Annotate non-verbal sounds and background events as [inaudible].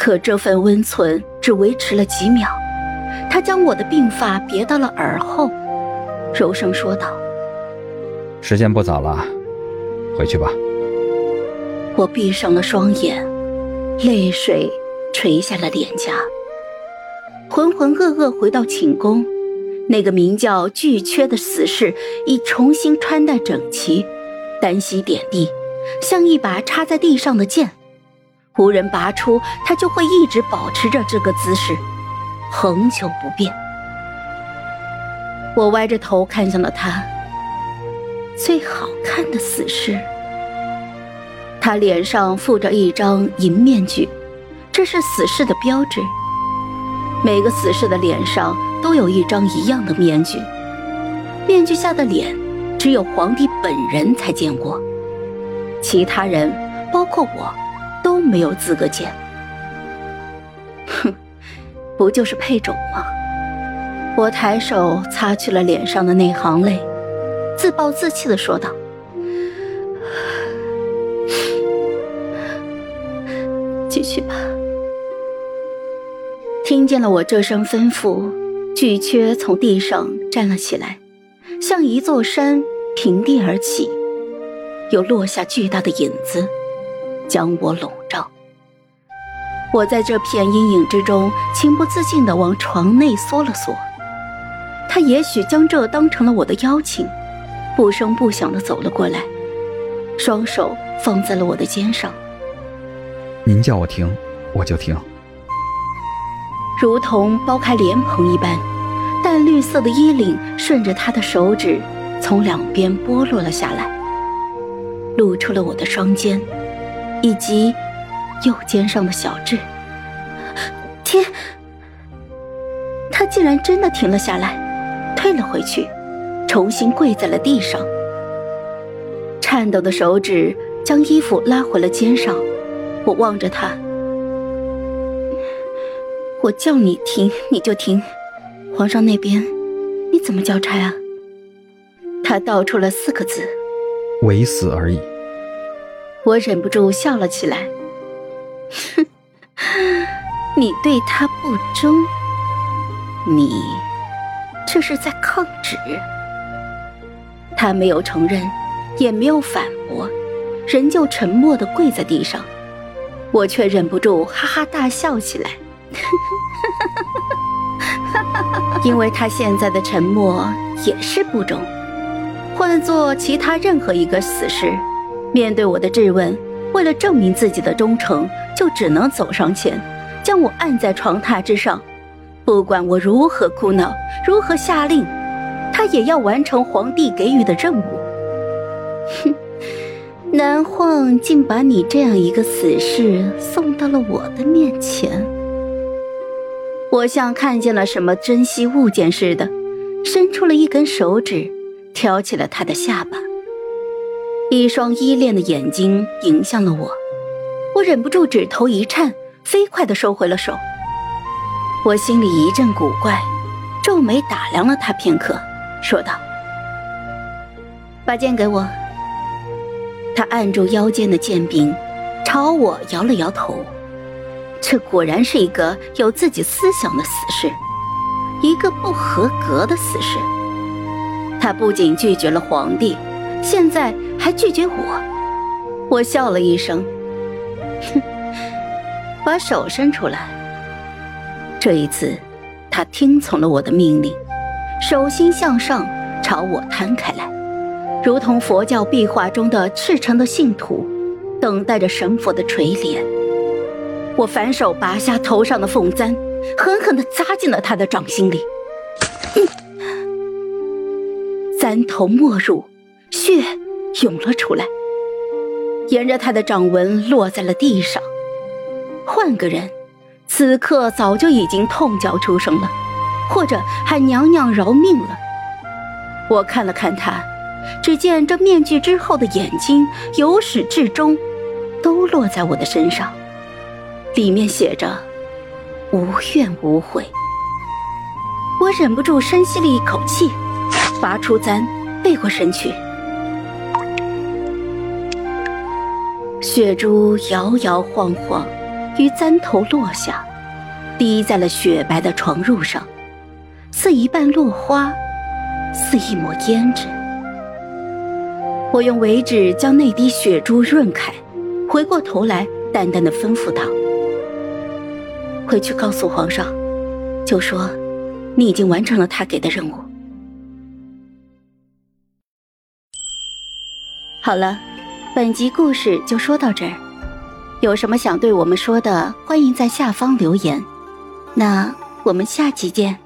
可这份温存只维持了几秒，他将我的鬓发别到了耳后，柔声说道：“时间不早了，回去吧。”我闭上了双眼，泪水垂下了脸颊，浑浑噩噩回到寝宫。那个名叫巨缺的死士已重新穿戴整齐，单膝点地，像一把插在地上的剑。无人拔出，他就会一直保持着这个姿势，恒久不变。我歪着头看向了他，最好看的死士。他脸上附着一张银面具，这是死士的标志。每个死士的脸上都有一张一样的面具，面具下的脸只有皇帝本人才见过，其他人，包括我，没有资格见。哼，不就是配种吗？我抬手擦去了脸上的那行泪，自暴自弃的说道：“ [sighs] 继续吧。”听见了我这声吩咐，巨缺从地上站了起来，像一座山平地而起，又落下巨大的影子，将我笼罩。我在这片阴影之中，情不自禁地往床内缩了缩。他也许将这当成了我的邀请，不声不响地走了过来，双手放在了我的肩上。您叫我停，我就停。如同剥开莲蓬一般，淡绿色的衣领顺着他的手指从两边剥落了下来，露出了我的双肩，以及右肩上的小痣。天！他竟然真的停了下来，退了回去，重新跪在了地上。颤抖的手指将衣服拉回了肩上，我望着他。我叫你停，你就停。皇上那边，你怎么交差啊？他道出了四个字：唯死而已。我忍不住笑了起来。哼，[laughs] 你对他不忠，你这是在抗旨。他没有承认，也没有反驳，仍旧沉默的跪在地上。我却忍不住哈哈大笑起来。[laughs] 因为他现在的沉默也是不忠。换做其他任何一个死士，面对我的质问，为了证明自己的忠诚，就只能走上前，将我按在床榻之上。不管我如何哭闹，如何下令，他也要完成皇帝给予的任务。哼，南皇竟把你这样一个死士送到了我的面前。我像看见了什么珍稀物件似的，伸出了一根手指，挑起了他的下巴。一双依恋的眼睛迎向了我，我忍不住指头一颤，飞快的收回了手。我心里一阵古怪，皱眉打量了他片刻，说道：“把剑给我。”他按住腰间的剑柄，朝我摇了摇头。这果然是一个有自己思想的死士，一个不合格的死士。他不仅拒绝了皇帝，现在还拒绝我。我笑了一声，哼，[laughs] 把手伸出来。这一次，他听从了我的命令，手心向上朝我摊开来，如同佛教壁画中的赤诚的信徒，等待着神佛的垂怜。我反手拔下头上的凤簪，狠狠地扎进了他的掌心里。[laughs] 簪头没入，血涌了出来，沿着他的掌纹落在了地上。换个人，此刻早就已经痛叫出声了，或者喊娘娘饶命了。我看了看他，只见这面具之后的眼睛，由始至终，都落在我的身上。里面写着“无怨无悔”，我忍不住深吸了一口气，拔出簪，背过身去。血珠摇摇晃晃，于簪头落下，滴在了雪白的床褥上，似一瓣落花，似一抹胭脂。我用尾指将那滴血珠润开，回过头来，淡淡的吩咐道：“回去告诉皇上，就说你已经完成了他给的任务。”好了，本集故事就说到这儿。有什么想对我们说的，欢迎在下方留言。那我们下期见。